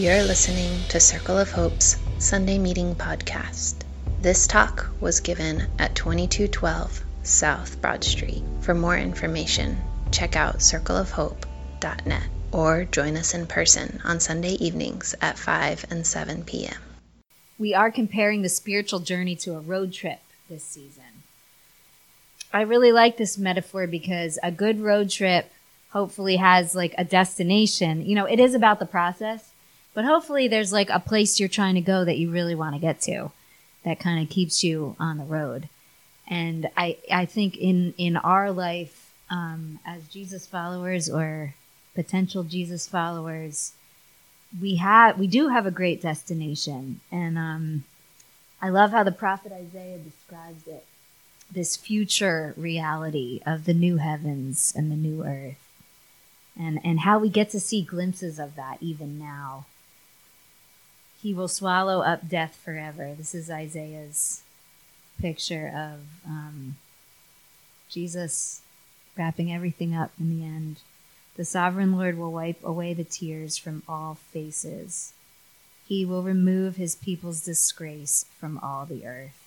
You're listening to Circle of Hope's Sunday Meeting Podcast. This talk was given at 2212 South Broad Street. For more information, check out circleofhope.net or join us in person on Sunday evenings at 5 and 7 p.m. We are comparing the spiritual journey to a road trip this season. I really like this metaphor because a good road trip hopefully has like a destination. You know, it is about the process, but hopefully there's like a place you're trying to go that you really want to get to that kind of keeps you on the road. And I, I think in, in our life, um, as Jesus followers or potential Jesus followers, we have, we do have a great destination. And, um, I love how the prophet Isaiah describes it this future reality of the new heavens and the new earth and and how we get to see glimpses of that even now he will swallow up death forever this is isaiah's picture of um, jesus wrapping everything up in the end the sovereign lord will wipe away the tears from all faces he will remove his people's disgrace from all the earth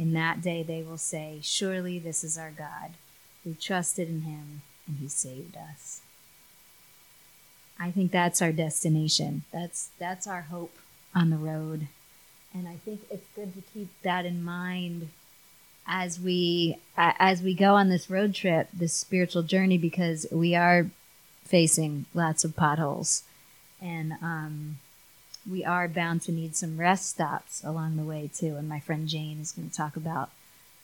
in that day they will say, Surely this is our God. We trusted in him and he saved us. I think that's our destination. That's that's our hope on the road. And I think it's good to keep that in mind as we as we go on this road trip, this spiritual journey because we are facing lots of potholes. And um we are bound to need some rest stops along the way too. And my friend Jane is going to talk about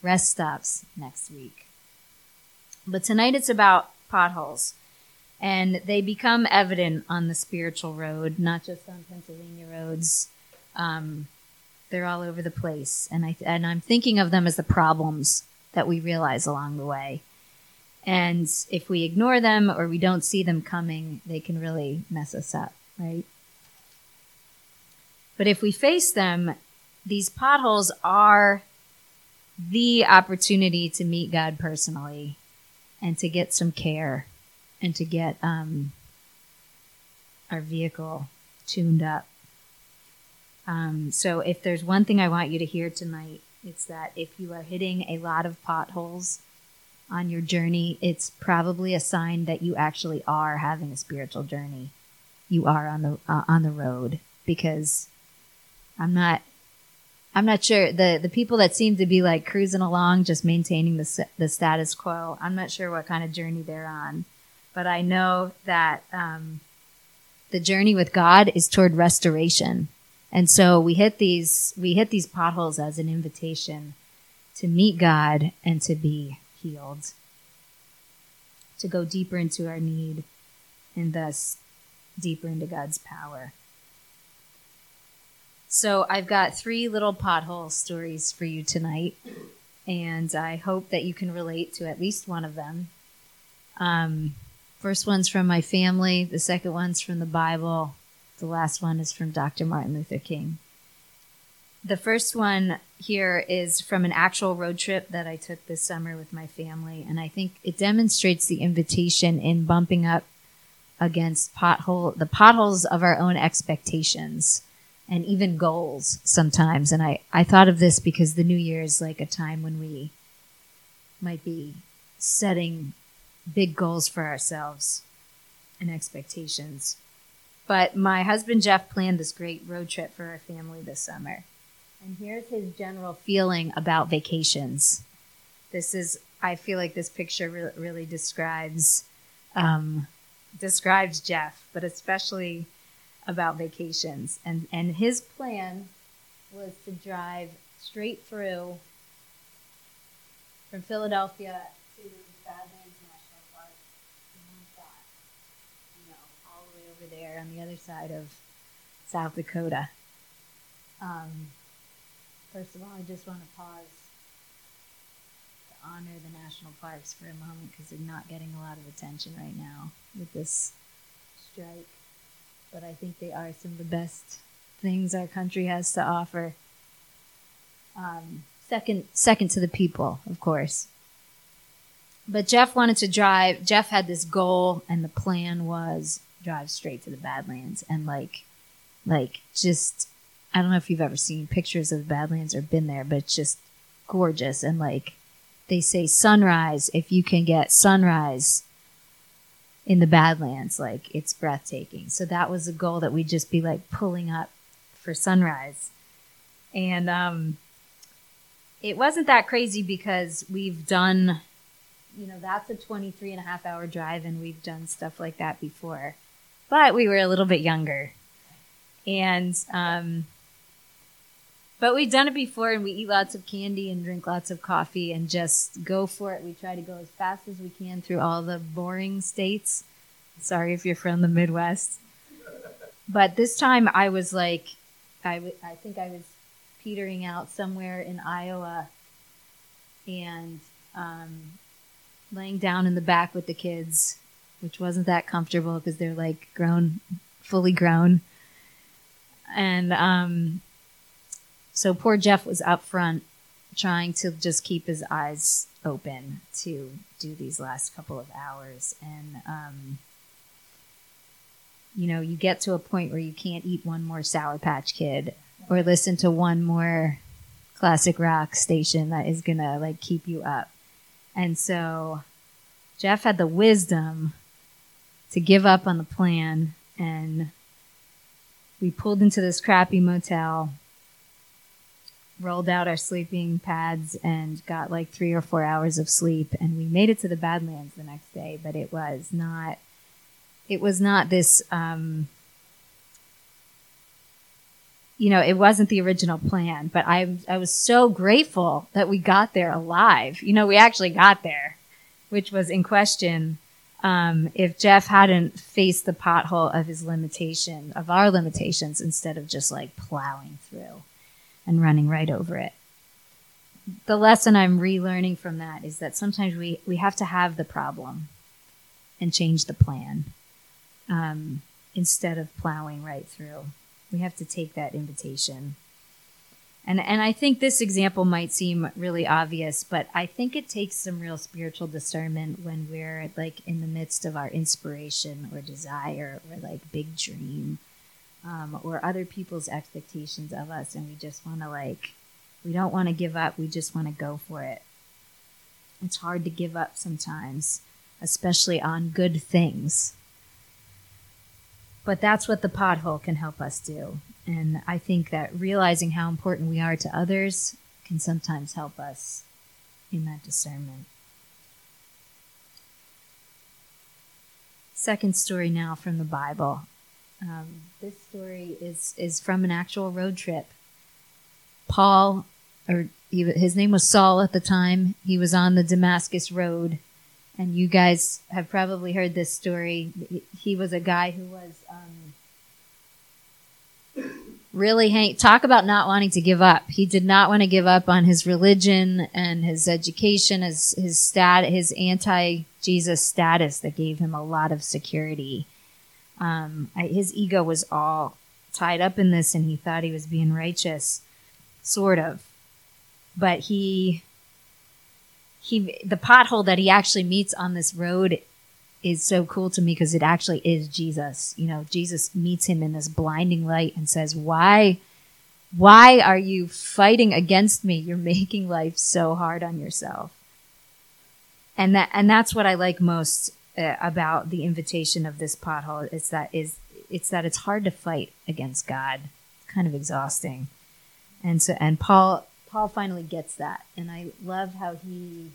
rest stops next week. But tonight it's about potholes. And they become evident on the spiritual road, not just on Pennsylvania roads. Um, they're all over the place. And I, and I'm thinking of them as the problems that we realize along the way. And if we ignore them or we don't see them coming, they can really mess us up, right? But if we face them, these potholes are the opportunity to meet God personally and to get some care and to get um, our vehicle tuned up. Um, so, if there's one thing I want you to hear tonight, it's that if you are hitting a lot of potholes on your journey, it's probably a sign that you actually are having a spiritual journey. You are on the uh, on the road because I'm not. I'm not sure the the people that seem to be like cruising along, just maintaining the the status quo. I'm not sure what kind of journey they're on, but I know that um, the journey with God is toward restoration, and so we hit these we hit these potholes as an invitation to meet God and to be healed, to go deeper into our need, and thus deeper into God's power. So I've got three little pothole stories for you tonight, and I hope that you can relate to at least one of them. Um, first one's from my family, the second one's from the Bible, the last one is from Dr. Martin Luther King. The first one here is from an actual road trip that I took this summer with my family, and I think it demonstrates the invitation in bumping up against pothole the potholes of our own expectations and even goals sometimes. And I, I thought of this because the new year is like a time when we might be setting big goals for ourselves and expectations. But my husband Jeff planned this great road trip for our family this summer. And here's his general feeling about vacations. This is, I feel like this picture re- really describes, um, describes Jeff, but especially about vacations. And, and his plan was to drive straight through from Philadelphia to Badlands National Park you know, all the way over there on the other side of South Dakota. Um, first of all, I just want to pause to honor the national parks for a moment because they're not getting a lot of attention right now with this strike but I think they are some of the best things our country has to offer. Um, second, second to the people, of course. But Jeff wanted to drive. Jeff had this goal, and the plan was drive straight to the Badlands and like Like, just, I don't know if you've ever seen pictures of the Badlands or been there, but it's just gorgeous. And like, they say sunrise, if you can get sunrise in the Badlands, like, it's breathtaking. So that was a goal that we'd just be like pulling up for sunrise. And, um, it wasn't that crazy because we've done you know that's a 23 and a half hour drive and we've done stuff like that before but we were a little bit younger. And um but we've done it before and we eat lots of candy and drink lots of coffee and just go for it. We try to go as fast as we can through all the boring states. Sorry if you're from the midwest. But this time i was like I, w- I think i was petering out somewhere in iowa and um, laying down in the back with the kids, which wasn't that comfortable because they're like grown, fully grown. And um, so poor Jeff was up front trying to just keep his eyes open to do these last couple of hours. And, um, you know, you get to a point where you can't eat one more Sour Patch Kid or listen to one more classic rock station that is gonna like keep you up. And so Jeff had the wisdom to give up on the plan and we pulled into this crappy motel, rolled out our sleeping pads and got like three or four hours of sleep and we made it to the Badlands the next day, but it was not it was not this um you know, it wasn't the original plan, but I, I was so grateful that we got there alive. You know, we actually got there, which was in question. Um, if Jeff hadn't faced the pothole of his limitation, of our limitations, instead of just like plowing through and running right over it. The lesson I'm relearning from that is that sometimes we, we have to have the problem and change the plan um, instead of plowing right through. We have to take that invitation. And and I think this example might seem really obvious, but I think it takes some real spiritual discernment when we're like in the midst of our inspiration or desire or like big dream um, or other people's expectations of us, and we just want to like we don't want to give up. We just want to go for it. It's hard to give up sometimes, especially on good things. But that's what the pothole can help us do. And I think that realizing how important we are to others can sometimes help us in that discernment. Second story now from the Bible. Um, this story is is from an actual road trip. Paul, or he, his name was Saul at the time. He was on the Damascus Road, and you guys have probably heard this story. He was a guy who was um, really hang- talk about not wanting to give up. He did not want to give up on his religion and his education, his his stat, his anti Jesus status that gave him a lot of security. Um, his ego was all tied up in this, and he thought he was being righteous, sort of. But he he the pothole that he actually meets on this road is so cool to me because it actually is Jesus. You know, Jesus meets him in this blinding light and says, "Why why are you fighting against me? You're making life so hard on yourself." And that and that's what I like most uh, about the invitation of this pothole is that is it's that it's hard to fight against God. It's kind of exhausting. And so and Paul Paul finally gets that, and I love how he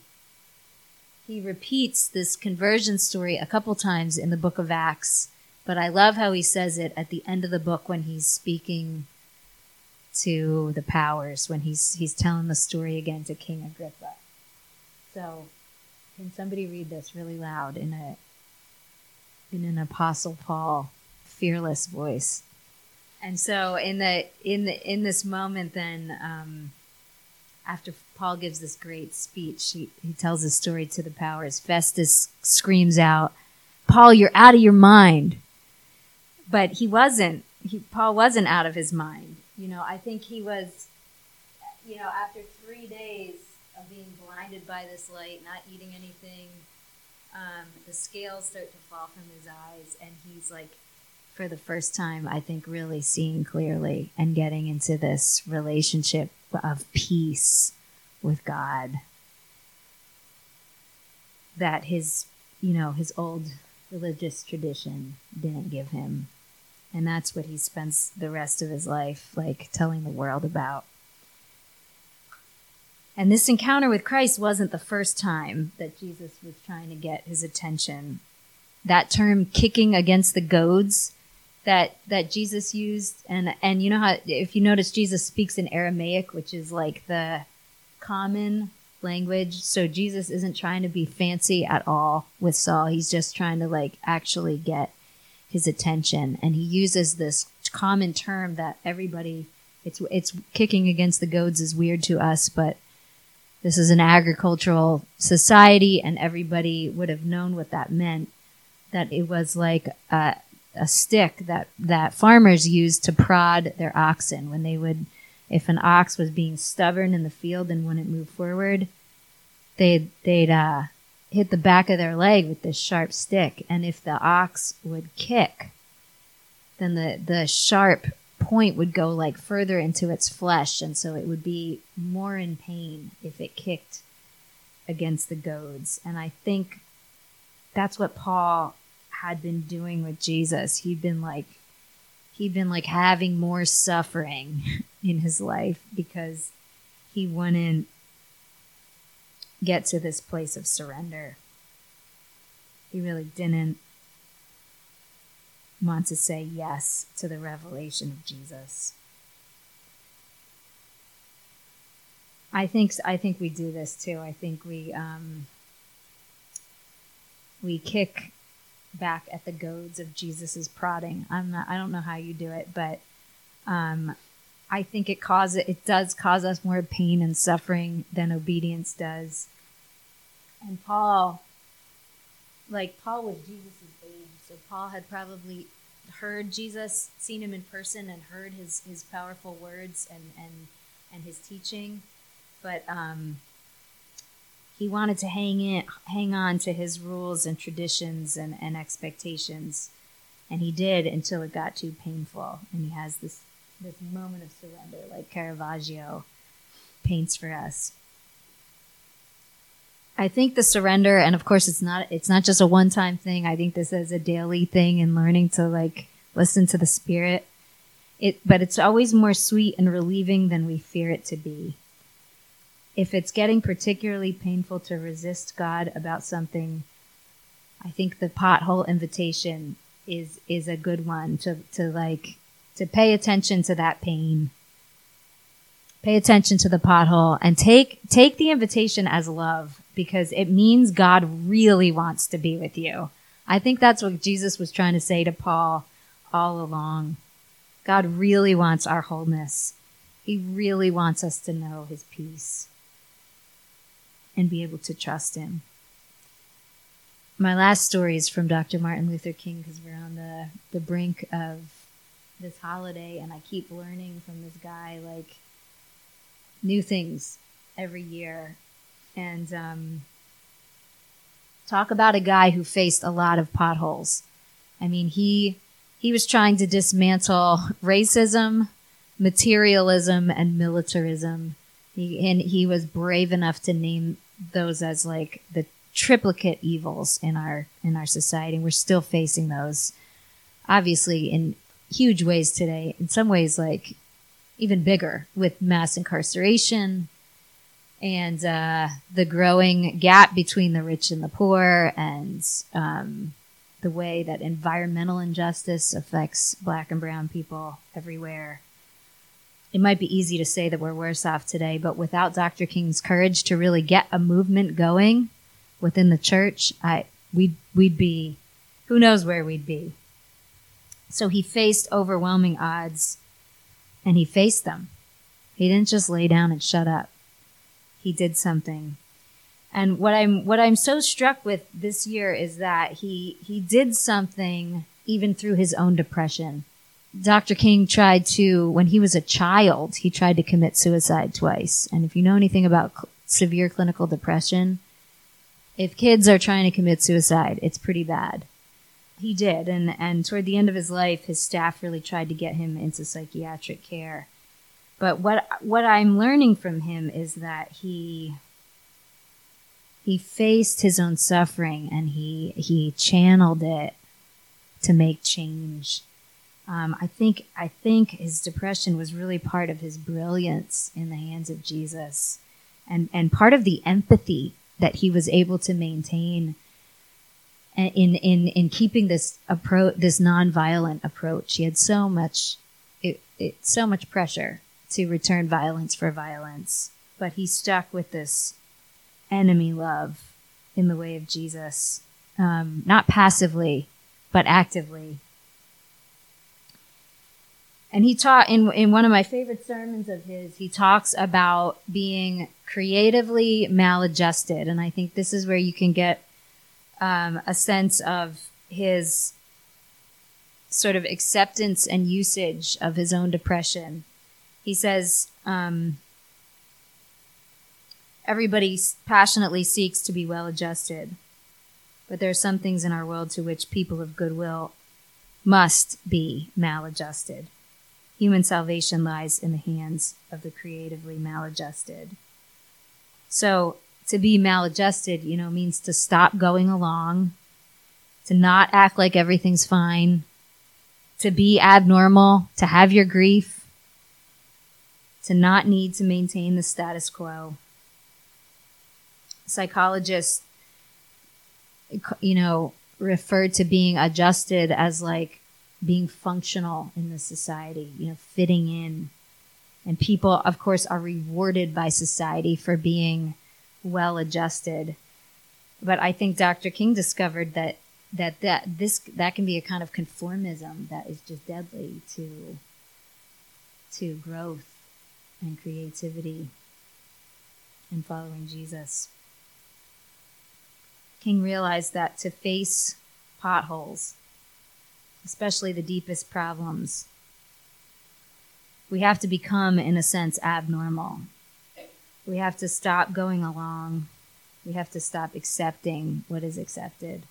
he repeats this conversion story a couple times in the book of Acts. But I love how he says it at the end of the book when he's speaking to the powers, when he's he's telling the story again to King Agrippa. So, can somebody read this really loud in a in an Apostle Paul fearless voice? And so, in the in the in this moment, then. Um, after Paul gives this great speech, he, he tells his story to the powers. Festus screams out, Paul, you're out of your mind. But he wasn't. He, Paul wasn't out of his mind. You know, I think he was, you know, after three days of being blinded by this light, not eating anything, um, the scales start to fall from his eyes, and he's like, for the first time, I think, really seeing clearly and getting into this relationship of peace with God that his, you know, his old religious tradition didn't give him. And that's what he spends the rest of his life like telling the world about. And this encounter with Christ wasn't the first time that Jesus was trying to get his attention. That term kicking against the goads that that Jesus used. And and you know how if you notice Jesus speaks in Aramaic which is like the common language. So Jesus isn't trying to be fancy at all with Saul. He's just trying to like actually get his attention. And he uses this common term that everybody it's it's kicking against the goads is weird to us but this is an agricultural society and everybody would have known what that meant that it was like a, a stick that that farmers used to prod their oxen when they would if an ox was being stubborn in the field and wouldn't move forward they'd they'd uh, hit the back of their leg with this sharp stick. And if the ox would kick then the the sharp point would go like further into its flesh. And so it would be more in pain if it kicked against the goads. And i think that's what paul had been doing with Jesus. He'd been like he'd been like having more suffering in his life because he wouldn't get to this place of surrender. He really didn't want to say yes to the revelation of Jesus. I think I think we do this too. I think we um, we kick back at the goads of Jesus's prodding. I'm not. I don't know how you do it, but um, I think it causes it does cause us more pain and suffering than obedience does. And Paul, like Paul was Jesus's age, so Paul had probably heard Jesus, seen him in person, and heard his his powerful words and and and his teaching, but um, he wanted to hang in, hang on to his rules and traditions and, and expectations, and he did until it got too painful. And he has this this moment of surrender, like Caravaggio paints for us. I think the surrender, and of course, it's not it's not just a one time thing. I think this is a daily thing in learning to like listen to the spirit. It, but it's always more sweet and relieving than we fear it to be if it's getting particularly painful to resist God about something, I think the pothole invitation is is a good one to to like to pay attention to that pain. Pay attention to the pothole and take take the invitation as love because it means God really wants to be with you. I think that's what Jesus was trying to say to Paul all along. God really wants our wholeness. He really wants us to know his peace and be able to trust Him. My last story is from Dr. Martin Luther King because we're on the, the brink of this holiday, and I keep learning from this guy like new things every year. And um, talk about a guy who faced a lot of potholes. I mean, he he was trying to dismantle racism, materialism, and militarism he, and he was brave enough to name those as like the triplicate evils in our in our society. We're still facing those, obviously, in huge ways today. In some ways, like even bigger with mass incarceration and uh, the growing gap between the rich and the poor, and um, the way that environmental injustice affects Black and Brown people everywhere it might be easy to say that we're worse off today, but without Dr. King's courage to really get a movement going within the church, I we'd we'd be who knows where we'd be. So he faced overwhelming odds and he faced them. He didn't just lay down and shut up. He did something. And what I'm what I'm so struck with this year is that he he did something even through his own depression Dr. King tried to, when he was a child, he tried to commit suicide twice. And if you know anything about cl- severe clinical depression, if kids are trying to commit suicide, it's pretty bad. he did, and and toward the end of his life, his staff really tried to get him into psychiatric care. But what what I'm learning from him is that he he faced his own suffering and he he channeled it to make change. Um, I think I think his depression was really part of his brilliance in the hands of Jesus, and and part of the empathy that he was able to maintain in in in keeping this approach this nonviolent approach. He had so much it, it so much pressure to return violence for violence, but he stuck with this enemy love in the way of Jesus, um, not passively, but actively. And he taught in, in one of my favorite sermons of his, he talks about being creatively maladjusted. And I think this is where you can get um, a sense of his sort of acceptance and usage of his own depression. He says, um, everybody passionately seeks to be well adjusted, but there are some things in our world to which people of goodwill must be maladjusted. Human salvation lies in the hands of the creatively maladjusted. So to be maladjusted, you know, means to stop going along, to not act like everything's fine, to be abnormal, to have your grief, to not need to maintain the status quo. Psychologists, you know, refer to being adjusted as like being functional in the society, you know, fitting in. And people, of course, are rewarded by society for being well adjusted. But I think Dr. King discovered that that that this that can be a kind of conformism that is just deadly to to growth and creativity and following Jesus. King realized that to face potholes, especially the deepest problems, we have to become, in a sense, abnormal we have to stop going along. We have to stop accepting what is accepted.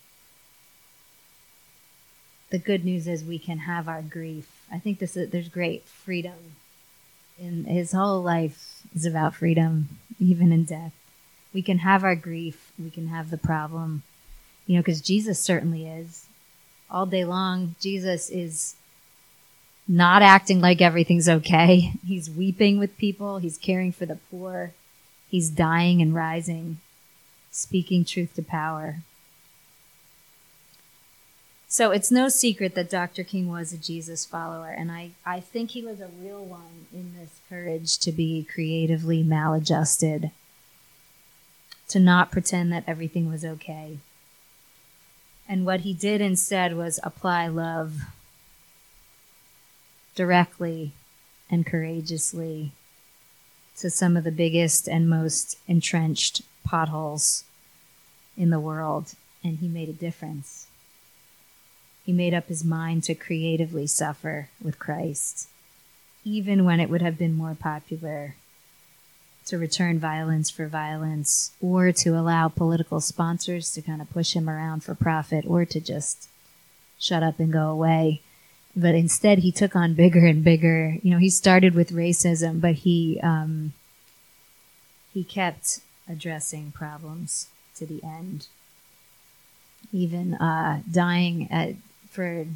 The good news is we can have our grief. I think this is, there's great freedom. In his whole life is about freedom, even in death. We can have our grief. We can have the problem, you know, because Jesus certainly is. All day long, Jesus is not acting like everything's okay. He's weeping with people. He's caring for the poor. He's dying and rising, speaking truth to power. So it's no secret that Dr. King was a Jesus follower, and I, I think he was a real one in this courage to be creatively maladjusted, to not pretend that everything was okay. And what he did instead was apply love directly and courageously to some of the biggest and most entrenched potholes in the world, and he made a difference. He made up his mind to creatively suffer with Christ, even when it would have been more popular to return violence for violence or to allow political sponsors to kind of push him around for profit or to just shut up and go away. But instead, he took on bigger and bigger. You know, he started with racism, but he um, he kept addressing problems to the end. Even uh, dying at, for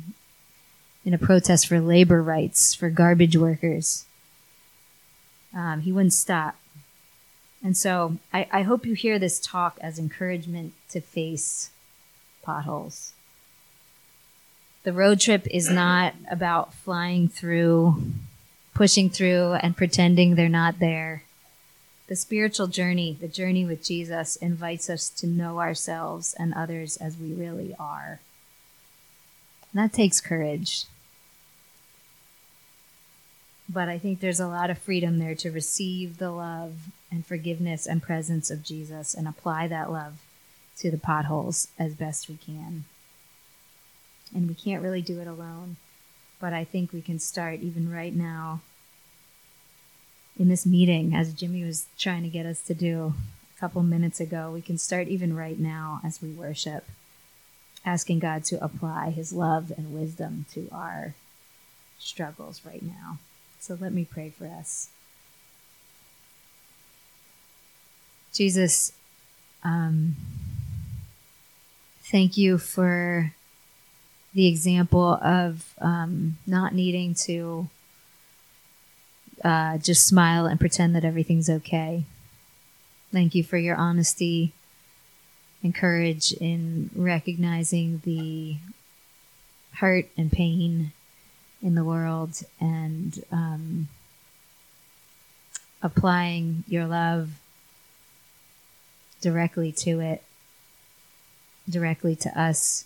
in a protest for labor rights for garbage workers. Um, he wouldn't stop. And so I, I hope you hear this talk as encouragement to face potholes. The road trip is not about flying through, pushing through, and pretending they're not there. The spiritual journey, the journey with Jesus, invites us to know ourselves and others as we really are. And that takes courage. But I think there's a lot of freedom there to receive the love and forgiveness and presence of Jesus and apply that love to the potholes as best we can. And we can't really do it alone, but I think we can start even right now in this meeting, as Jimmy was trying to get us to do a couple minutes ago. We can start even right now as we worship. asking God to apply his love and wisdom to our struggles right now. So let me pray for us. Jesus, um, thank you for the example of um, not needing to uh, just smile and pretend that everything's okay. Thank you for your honesty and courage in recognizing the hurt and pain in the world and um, applying your love directly to it, directly to us,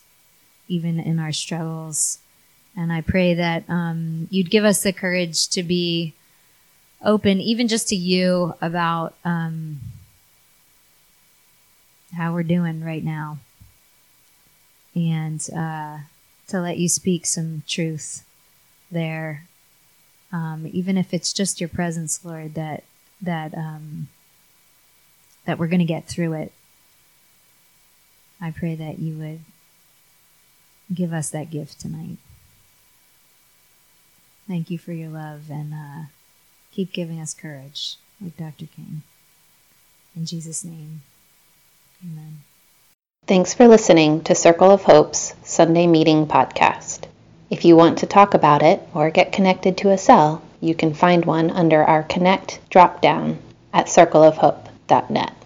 even in our struggles. And I pray that um, you'd give us the courage to be open, even just to you, about um, how we're doing right now. And uh, to let you speak some truth there, um, even if it's just your presence, Lord, that that um, that we're going to get through it. I pray that you would give us that gift tonight. Thank you for your love and uh, keep giving us courage, like Dr. King. In Jesus' name, amen. Thanks for listening to Circle of Hope's Sunday Meeting Podcast. If you want to talk about it or get connected to a cell, you can find one under our Connect drop down at circleofhope.net.